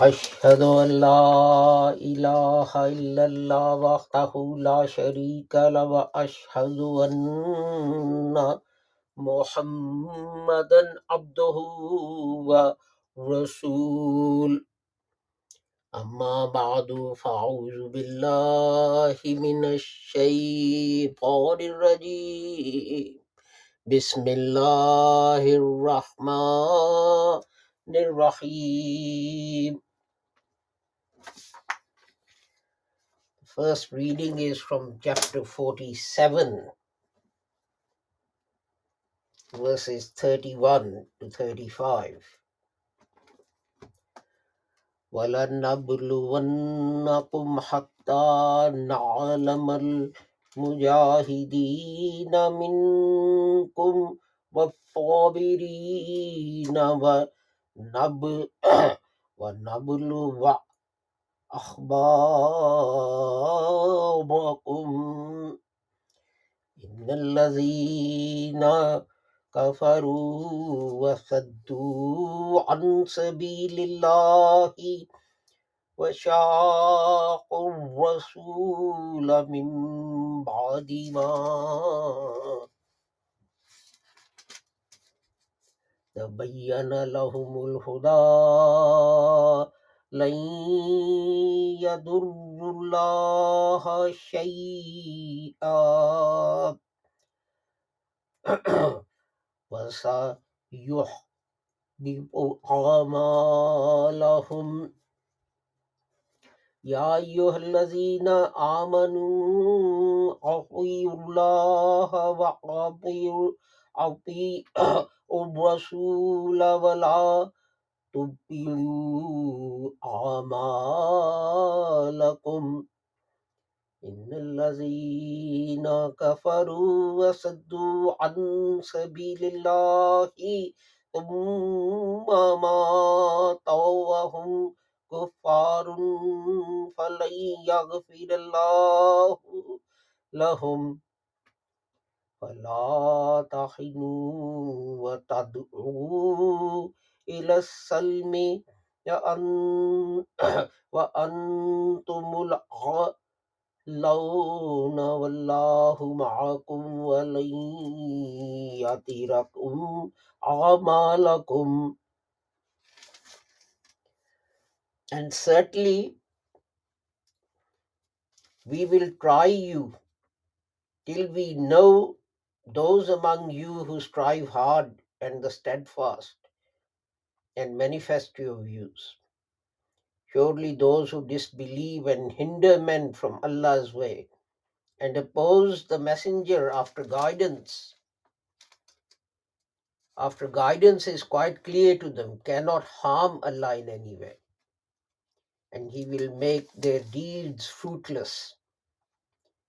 أشهد أن لا إله إلا الله وحده لا شريك له وأشهد أن محمدا عبده ورسول. أما بعد فأعوذ بالله من الشيطان الرجيم. بسم الله الرحمن الرحيم. First reading is from chapter 47, verses 31 to 35. وَلَنَبْلُوَنَّكُمْ حَتَّى نَعْلَمَ الْمُجَاهِدِينَ مِنكُمْ وَالصَّابِرِينَ وَنَبْ وَنَبْلُوَ أَخْبَارَكُمْ. إن الذين كفروا وصدوا عن سبيل الله وشاقوا الرسول من بعد ما تبين لهم الهدى لن يضروا الله شيئا. وسيحبط أعمالهم. يا أيها الذين آمنوا أطيعوا الله وأطيعوا الرسول ولا تبطلوا أعمالكم إن الذين كفروا وصدوا عن سبيل الله ثم ماتوا وهم كفار فلن يغفر الله لهم فلا تحنوا وتدعوا إلى السلم وأن- وأنتم الأعلون والله معكم ولن يتركم أعمالكم And certainly we will try you till we know those among you who strive hard and the steadfast and manifest your views. Surely those who disbelieve and hinder men from Allah's way and oppose the messenger after guidance, after guidance is quite clear to them, cannot harm Allah in any way, and He will make their deeds fruitless.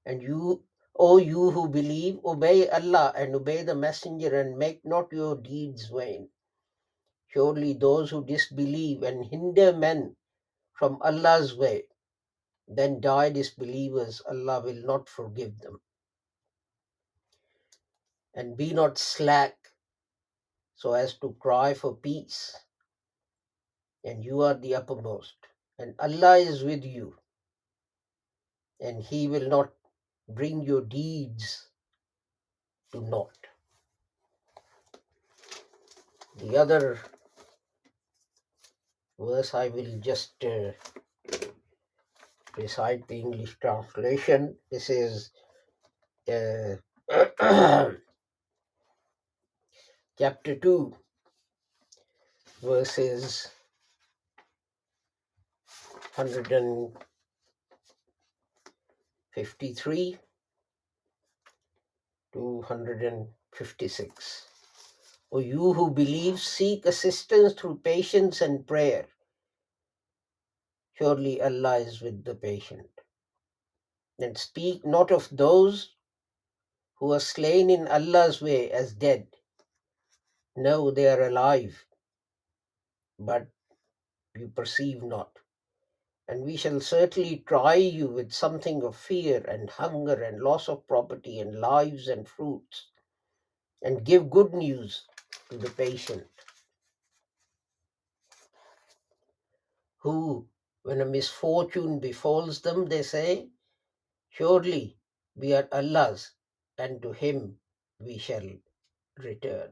And you, O you who believe, obey Allah and obey the messenger and make not your deeds vain. Surely those who disbelieve and hinder men from Allah's way, then die disbelievers, Allah will not forgive them. And be not slack so as to cry for peace, and you are the uppermost. And Allah is with you, and He will not bring your deeds to naught. The other verse I will just uh, recite the English translation. This is uh, chapter 2, verses 153 to 156. O you who believe, seek assistance through patience and prayer, Surely Allah is with the patient. And speak not of those who are slain in Allah's way as dead. No, they are alive, but you perceive not. And we shall certainly try you with something of fear and hunger and loss of property and lives and fruits, and give good news the patient who, when a misfortune befalls them, they say, Surely we are Allah's, and to Him we shall return.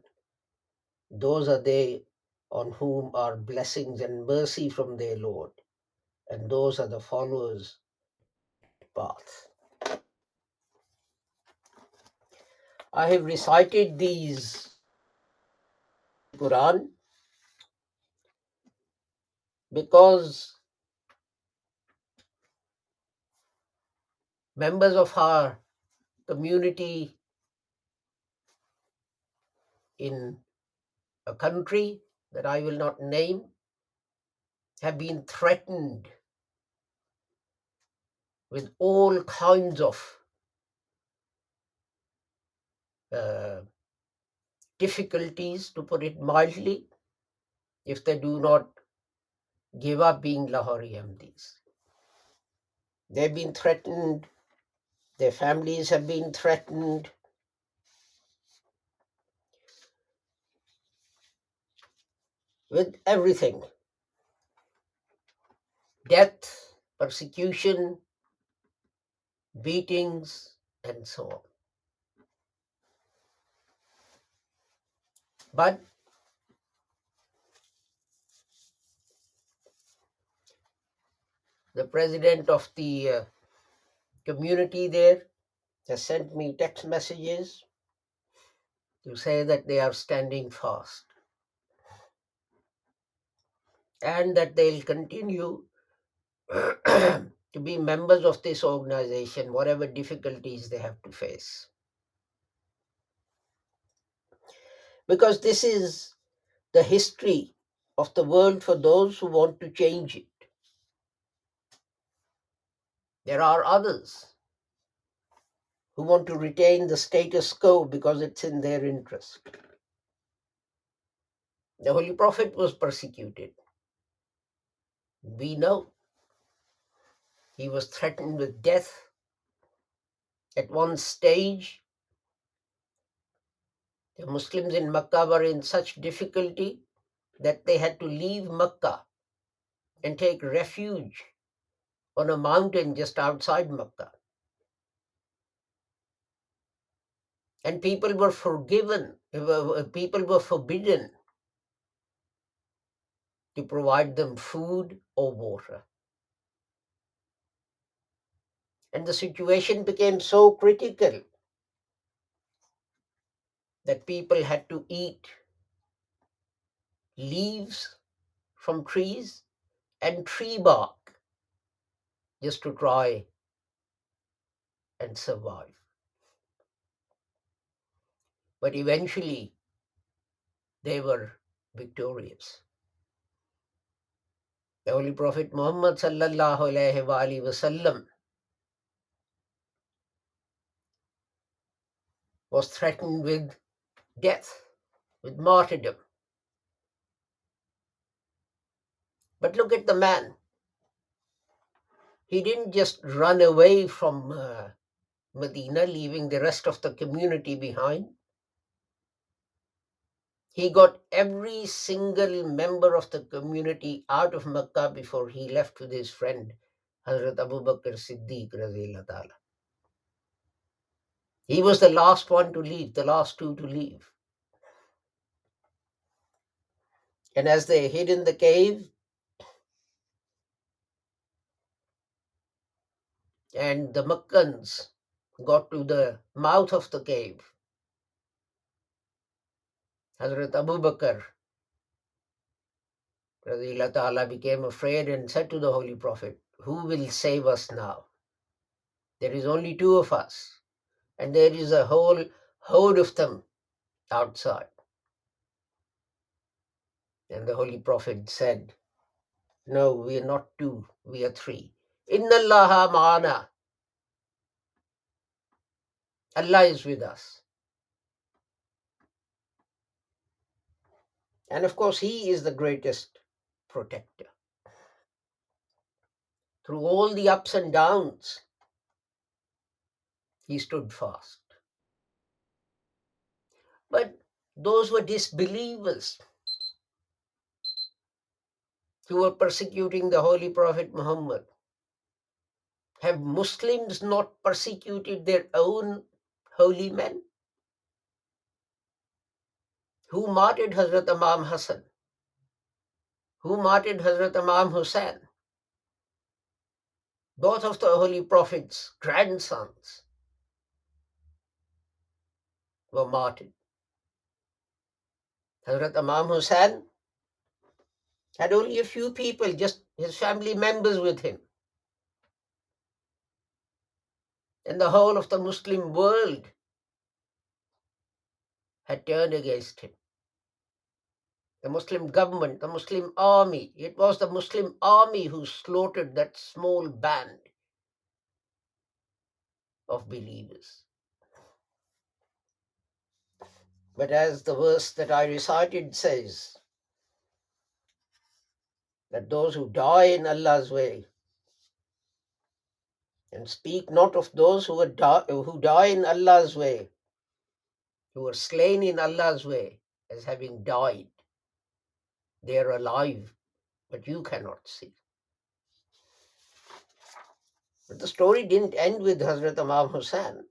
Those are they on whom are blessings and mercy from their Lord, and those are the followers path. I have recited these Quran? Because members of our community in a country that I will not name have been threatened with all kinds of uh, difficulties, to put it mildly, if they do not give up being Lahori Ahmadis. They've been threatened, their families have been threatened. With everything death, persecution, beatings, and so on. But the president of the uh, community there has sent me text messages to say that they are standing fast and that they'll continue to be members of this organization, whatever difficulties they have to face. Because this is the history of the world for those who want to change it. There are others who want to retain the status quo because it's in their interest. The Holy Prophet was persecuted. We know he was threatened with death. At one stage, the Muslims in Makkah were in such difficulty that they had to leave Makkah and take refuge on a mountain just outside Makkah. And people were forgiven, eh, people were forbidden to provide them food or water. And the situation became so critical that people had to eat leaves from trees and tree bark just to try and survive. But eventually, they were victorious. The Holy Prophet Muhammad sallallahu alaihi wasallam was threatened with death, with martyrdom. But look at the man. He didn't just run away from uh, Medina, leaving the rest of the community behind. He got every single member of the community out of Makkah before he left with his friend, Hazrat Abu Bakr Siddiq. He was the last one to leave, the last two to leave. And as they hid in the cave, and the Makkans got to the mouth of the cave, Hazrat Abu Bakr ta'ala became afraid and said to the Holy Prophet, Who will save us now? There is only two of us and there is a whole horde of them outside. And the Holy Prophet said, No, we are not two, we are three. Inna Allah ma'ana. Allah is with us. And of course, He is the greatest protector. Through all the ups and downs, He stood fast. But those were disbelievers who were persecuting the Holy Prophet Muhammad. Have Muslims not persecuted their own holy men? Who martyred Hazrat Imam Hassan? Who martyred Hazrat Imam Hussein? Both of the Holy Prophet's grandsons were martyred. Hazrat Imam Hussein had only a few people, just his family members with him. And the whole of the Muslim world had turned against him. The Muslim government, the Muslim army, it was the Muslim army who slaughtered that small band of believers. But as the verse that I recited says, that those who die in Allah's way and speak not of those who, die, who die in Allah's way, who are slain in Allah's way as having died. They are alive, but you cannot see. But the story didn't end with Hazrat Imam Hussain.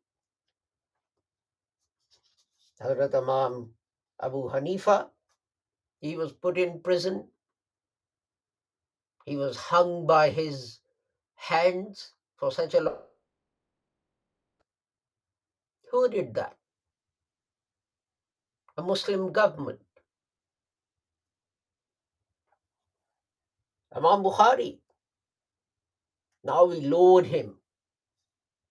Hazrat Imam Abu Hanifa, he was put in prison. He was hung by his hands for such a long Who did that? A Muslim government. Imam Bukhari. Now we laud him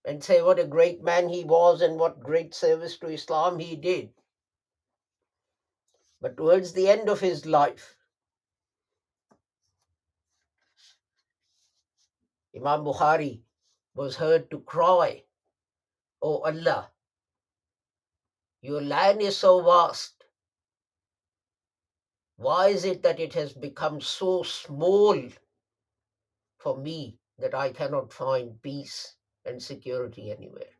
and say what a great man he was and what great service to Islam he did. But towards the end of his life, Imam Bukhari was heard to cry, O Allah, your land is so vast. Why is it that it has become so small for me that I cannot find peace and security anywhere?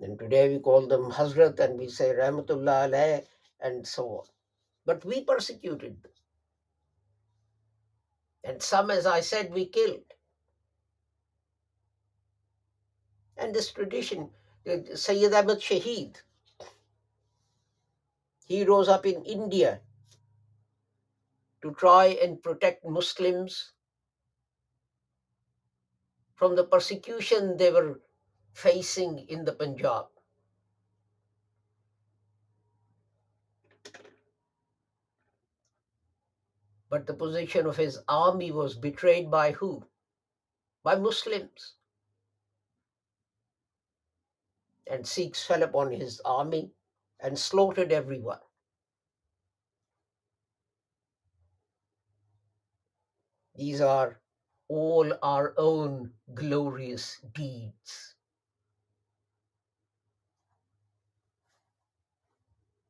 And today we call them Hazrat and we say Rahmatullah alayh and so on. But we persecuted them. And some, as I said, we killed. And this tradition, Sayyid Ahmad Shaheed, he rose up in India to try and protect Muslims from the persecution they were facing in the Punjab. But the position of his army was betrayed by who? By Muslims. And Sikhs fell upon his army and slaughtered everyone. These are all our own glorious deeds.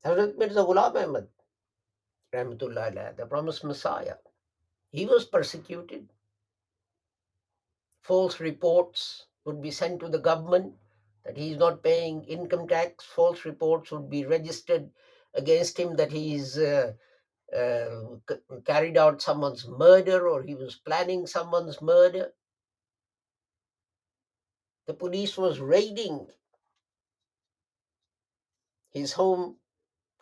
Hazrat Mirza Ghulam Ahmad, Rahmatullah, the promised Messiah, he was persecuted. False reports would be sent to the government that he is not paying income tax. False reports would be registered against him that he is uh, uh, carried out someone's murder or he was planning someone's murder. The police was raiding his home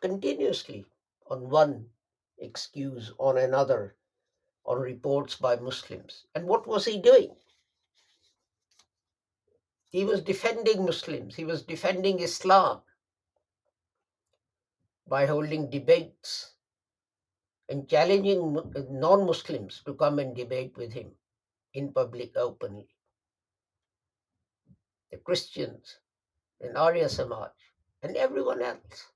continuously on one excuse, on another, on reports by Muslims. And what was he doing? He was defending Muslims, he was defending Islam by holding debates and challenging non Muslims to come and debate with him in public openly. The Christians and Arya Samaj and everyone else.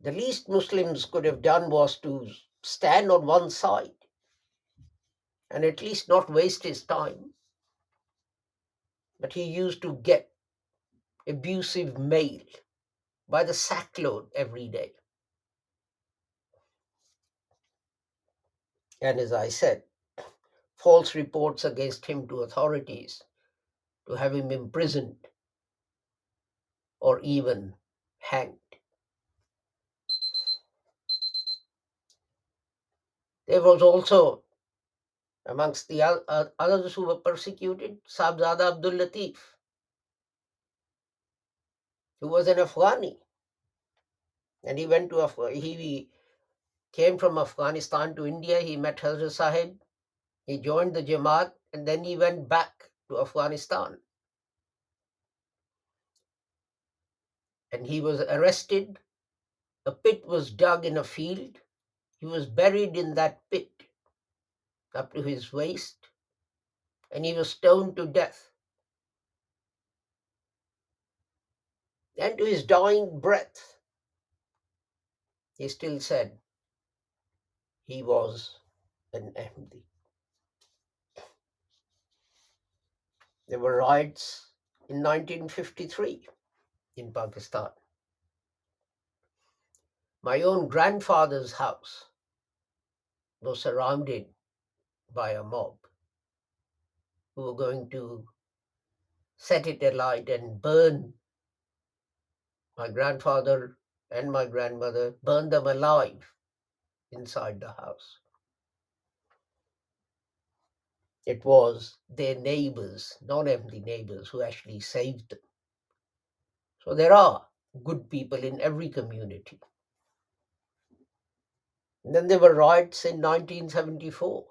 The least Muslims could have done was to stand on one side and at least not waste his time. But he used to get abusive mail by the sackload every day. And as I said, false reports against him to authorities to have him imprisoned or even hanged. There was also amongst the others who were persecuted, Sahibzada Abdul Latif, who was an Afghani. And he went to Af- he came from Afghanistan to India. He met Hazrat Sahib. He joined the Jamaat and then he went back to Afghanistan. And he was arrested. A pit was dug in a field. He was buried in that pit up to his waist, and he was stoned to death. And to his dying breath, he still said he was an Ahmadi. There were riots in 1953 in Pakistan. My own grandfather's house was surrounded by a mob who were going to set it alight and burn my grandfather and my grandmother, burn them alive inside the house. It was their neighbors, non Ahmadi neighbors, who actually saved them. So there are good people in every community. And then there were riots in 1974.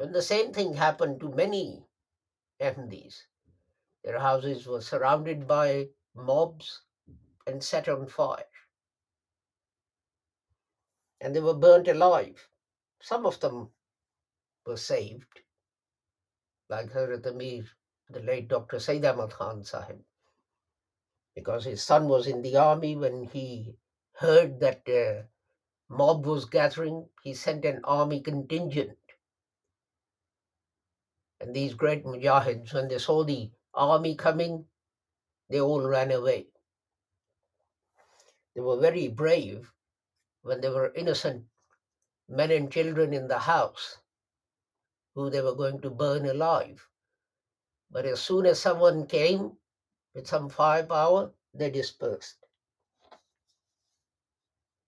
And the same thing happened to many Ahmadis. Their houses were surrounded by mobs and set on fire. And they were burnt alive. Some of them were saved, like Hazrat Amir, the late Dr. Saeed Ahmad Khan Sahib, because his son was in the army when he heard that a mob was gathering, he sent an army contingent and these great mujahids, when they saw the army coming, they all ran away. They were very brave when there were innocent men and children in the house who they were going to burn alive. But as soon as someone came with some firepower, they dispersed.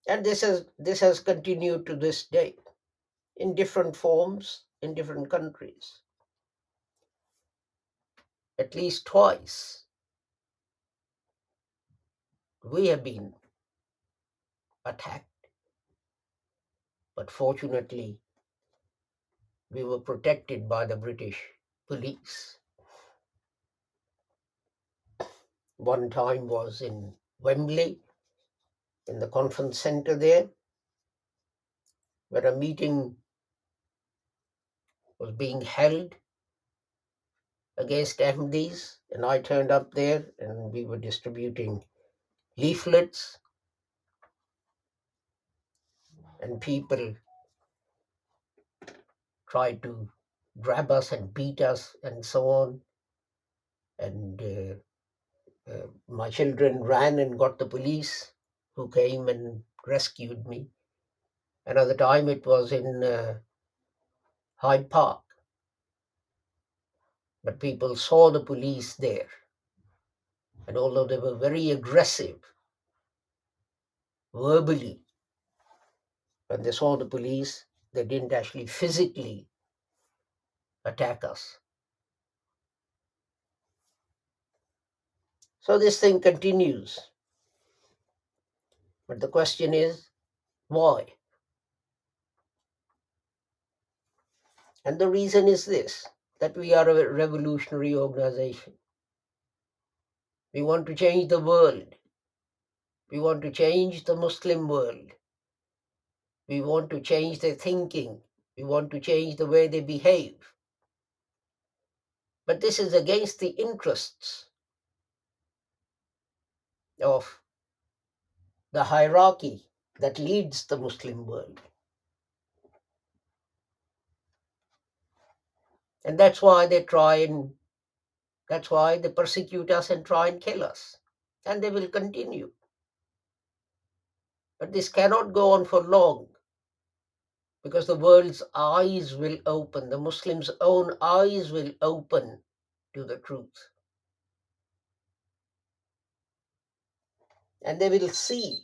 And this has this has continued to this day in different forms in different countries at least twice. We have been attacked, but fortunately, we were protected by the British police. One time was in Wembley, in the conference center there, where a meeting was being held against Ahmadis, and I turned up there and we were distributing leaflets, and people tried to grab us and beat us and so on. And uh, uh, my children ran and got the police who came and rescued me. Another time it was in uh, Hyde Park but people saw the police there. And although they were very aggressive verbally, when they saw the police, they didn't actually physically attack us. So this thing continues. But the question is, why? And the reason is this that we are a revolutionary organization. We want to change the world. We want to change the Muslim world. We want to change their thinking. We want to change the way they behave. But this is against the interests of the hierarchy that leads the Muslim world. And that's why they try and that's why they persecute us and try and kill us. And they will continue. But this cannot go on for long because the world's eyes will open, the Muslims' own eyes will open to the truth. And they will see,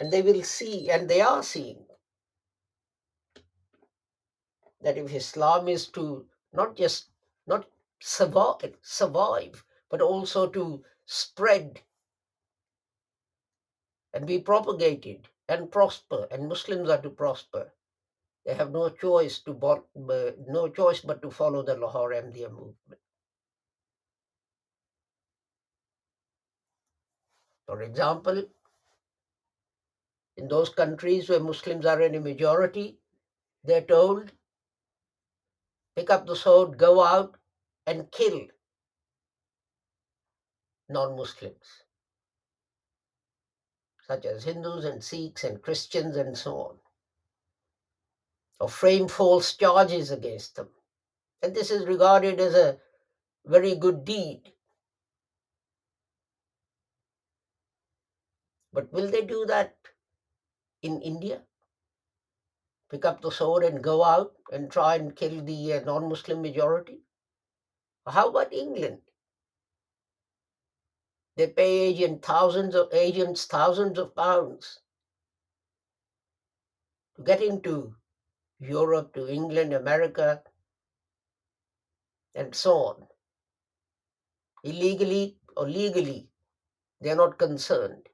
and they will see, and they are seeing that if Islam is to not just not survive, survive but also to spread and be propagated and prosper, and Muslims are to prosper. They have no choice to no choice but to follow the Lahore Ahmadiyya movement. For example, in those countries where Muslims are in a majority, they're told pick up the sword, go out and kill non Muslims, such as Hindus and Sikhs and Christians and so on, or frame false charges against them. And this is regarded as a very good deed. But will they do that in India? pick up the sword and go out and try and kill the uh, non Muslim majority? How about England? They pay agent thousands of agents thousands of pounds to get into Europe, to England, America, and so on. Illegally or legally, they're not concerned.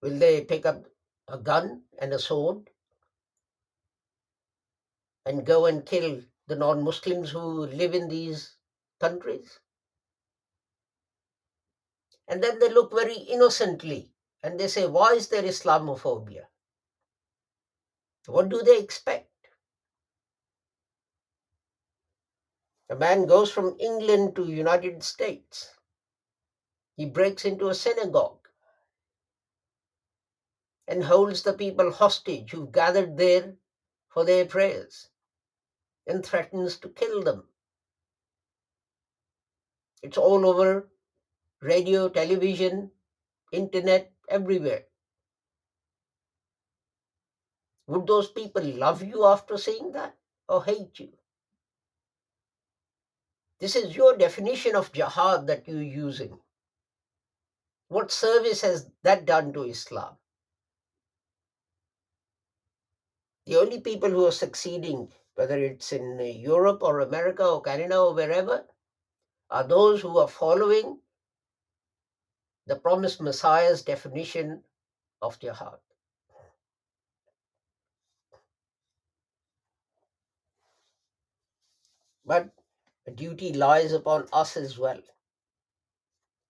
Will they pick up a gun and a sword and go and kill the non Muslims who live in these countries. And then they look very innocently and they say, Why is there Islamophobia? What do they expect? A man goes from England to United States. He breaks into a synagogue and holds the people hostage who've gathered there for their prayers and threatens to kill them. It's all over radio, television, internet, everywhere. Would those people love you after saying that or hate you? This is your definition of jihad that you're using. What service has that done to Islam? The only people who are succeeding, whether it's in Europe or America or Canada or wherever, are those who are following the promised Messiah's definition of jihad. But a duty lies upon us as well.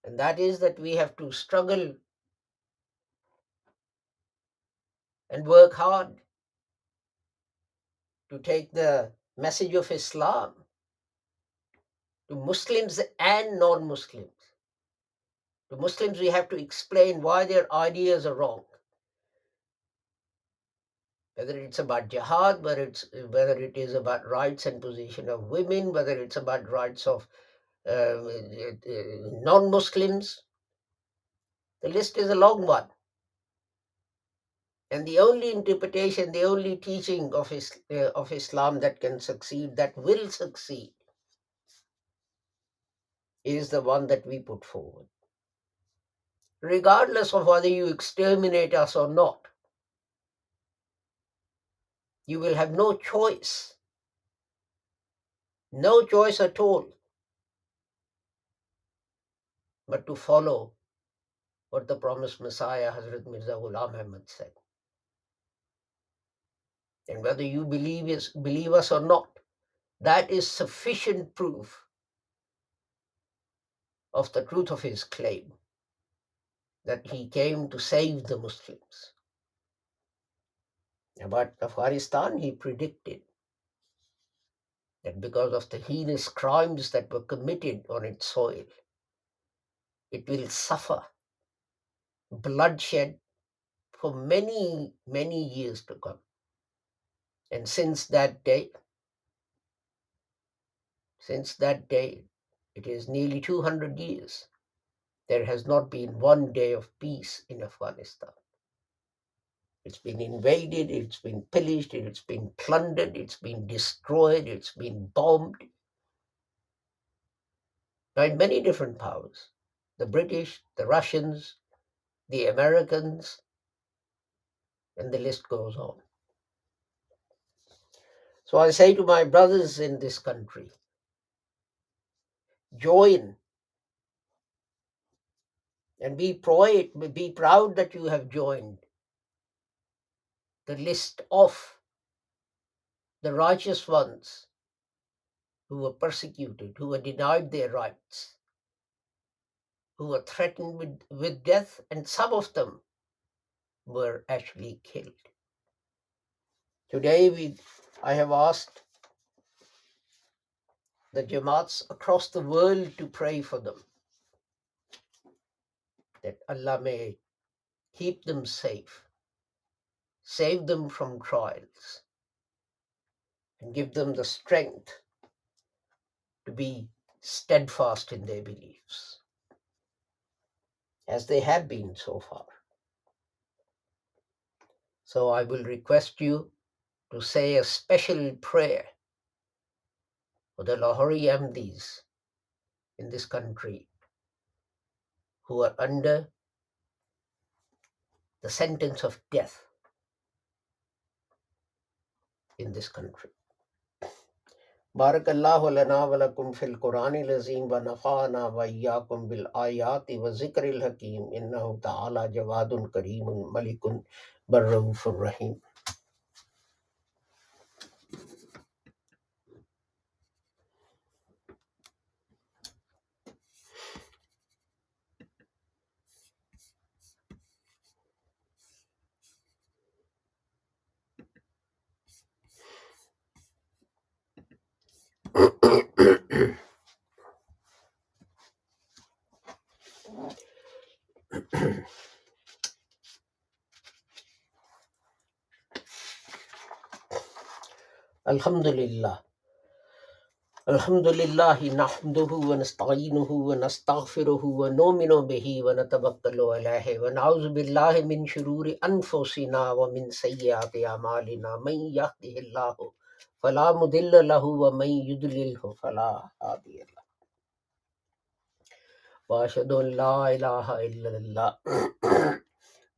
And that is that we have to struggle and work hard to take the message of Islam to Muslims and non Muslims. To Muslims, we have to explain why their ideas are wrong. Whether it's about jihad, whether it's whether it is about rights and position of women, whether it's about rights of uh, non-Muslims, the list is a long one. And the only interpretation, the only teaching of, is, uh, of Islam that can succeed, that will succeed, is the one that we put forward. Regardless of whether you exterminate us or not, you will have no choice. No choice at all but to follow what the promised Messiah, Hazrat Mirza Ghulam Ahmad said. And whether you believe, believe us or not, that is sufficient proof of the truth of his claim that he came to save the Muslims. About Afghanistan, he predicted that because of the heinous crimes that were committed on its soil, it will suffer bloodshed for many, many years to come. And since that day, since that day, it is nearly 200 years, there has not been one day of peace in Afghanistan. It's been invaded, it's been pillaged, it's been plundered, it's been destroyed, it's been bombed by many different powers the British, the Russians, the Americans, and the list goes on. So I say to my brothers in this country join and be proud, be proud that you have joined the list of the righteous ones who were persecuted, who were denied their rights, who were threatened with, with death, and some of them were actually killed. Today, we, I have asked the Jamaats across the world to pray for them, that Allah may keep them safe, save them from trials, and give them the strength to be steadfast in their beliefs, as they have been so far. So I will request you to say a special prayer for the Lahori Ahmadis in this country who are under the sentence of death in this country. بارك الله لنا ولكم في القرآن العظيم ونفعنا وإياكم بالآيات وذكر الحكيم إنه تعالى جواد كريم ملك بالرؤوف الرحيم الحمد لله الحمد لله نحمده ونستعينه ونستغفره ونؤمن به ونتوكل عليه ونعوذ بالله من شرور أنفسنا ومن سيئات أعمالنا. من يهده الله فلا مضل له ومن يضلله فلا هادي له. وأشهد أن لا إله إلا الله.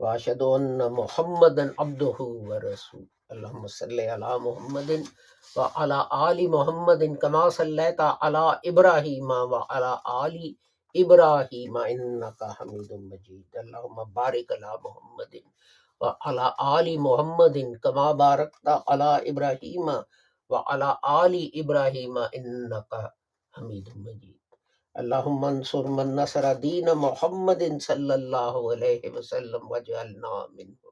وأشهد أن محمدا عبده ورسوله. اللهم صل علی محمد و آل محمد کما صلیت علی ابراہیم و آل ابراہیم انکا حمید مجید۔ اللهم بارک علی محمد و آل محمد کما بارکت علی ابراہیم و آل ابراہیم انکا حمید مجید۔ اللهم انصر من نصر دین محمد صلی اللہ علیہ وسلم وجعلنا منه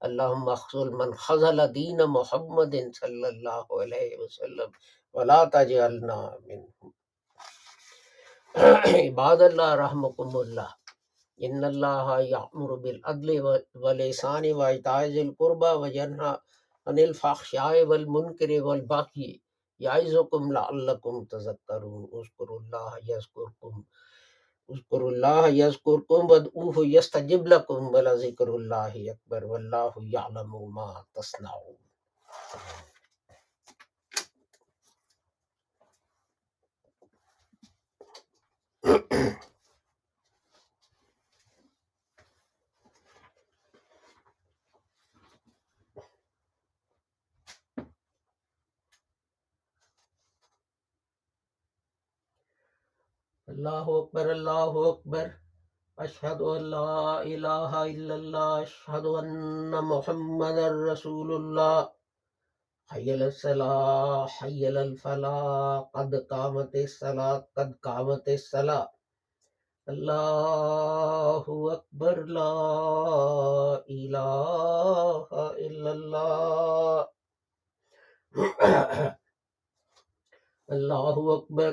اللهم اخذل من خزل دین محمد صلی اللہ علیہ وسلم ولا تجعلنا منهم عباد اللہ، رحمکم اللہ۔ ان اللہ یعمر بالعدل واللسان وعطاء ذی القربى وینھا عن الفحشاء والمنکر والباقی یعظکم لعلکم تذکرون۔ اذکروا اللہ یذکرکم اذکر اللہ یذکرکم ودعوہ یستجب لکم ولذکر اللہ اکبر واللہ یعلم ما تصنعون Mm-hmm. الله أكبر الله أكبر أشهد أن لا إله إلا الله أشهد أن محمد رسول الله حي على الصلاة حي الفلاح قد قامت الصلاة قد قامت الصلاة الله أكبر لا إله إلا الله الله أكبر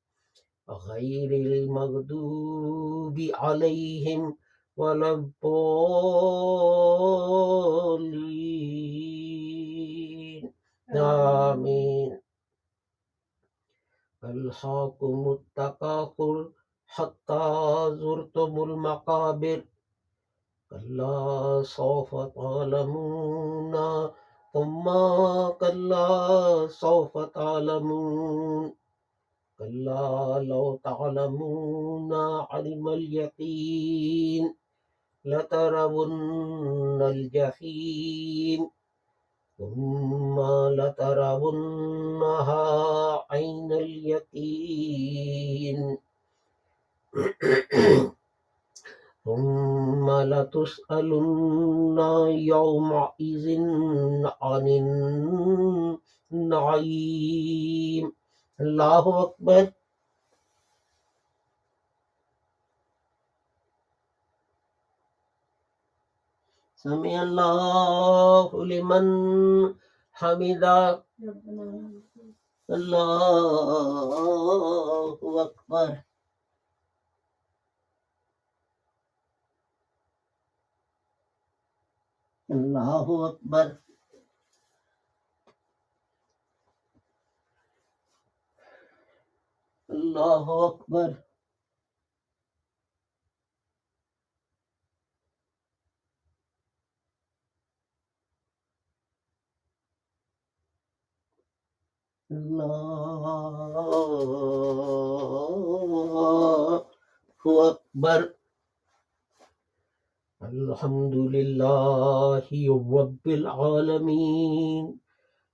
غير المغضوب عليهم ولا الضالين. آمين. ألهاكم التكاثر حتى زرتم المقابر. كلا سوف تعلمون ثم كلا سوف تعلمون. كلا لو تعلمون علم اليقين لترون الجحيم ثم لترونها عين اليقين. ثم لتسألن يومئذ عن النعيم. الله أكبر سمع الله لمن حمده الله أكبر الله أكبر اللہ اکبر۔ اللہ اکبر۔ الحمد للہ رب العالمین۔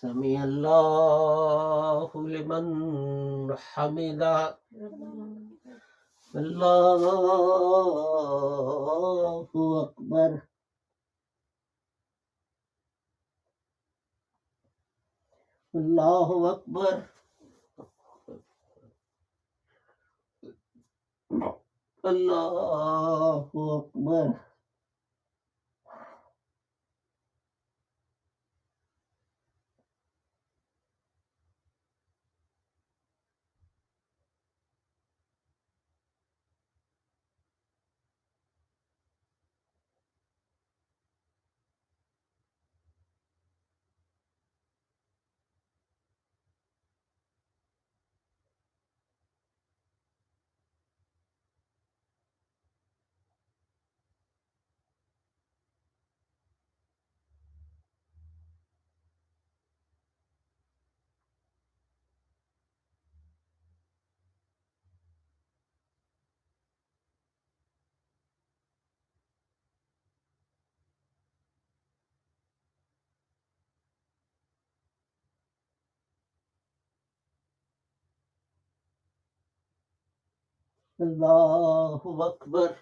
سمع الله لمن حمده. الله أكبر. الله أكبر. الله أكبر. اللہ اکبر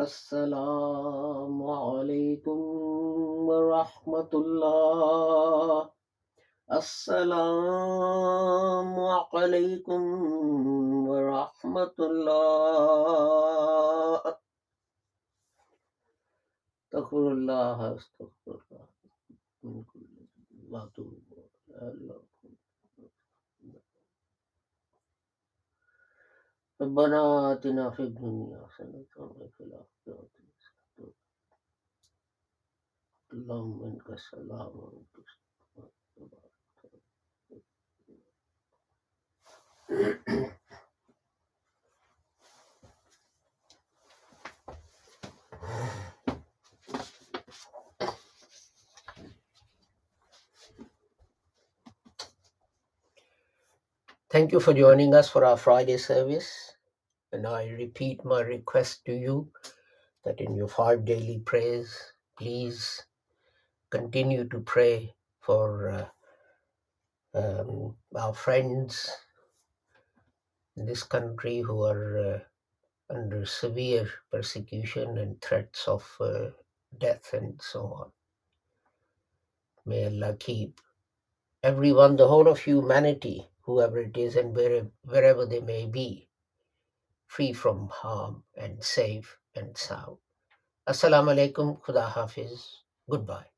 السلام علیکم ورحمۃ اللہ السلام علیکم ورحمۃ اللہ تخر اللہ استغفر اللہ بالکل اللہ ربنا آتنا في الدنيا حسنة وفي الآخرة حسنة اللهم إنك السلام ومنك السلام Thank you for joining us for our Friday service. And I repeat my request to you that in your five daily prayers, please continue to pray for uh, um, our friends in this country who are uh, under severe persecution and threats of uh, death and so on. May Allah keep everyone, the whole of humanity, whoever it is and wherever, wherever they may be, free from harm and safe and sound. Assalamu alaikum, Khuda Hafiz, goodbye.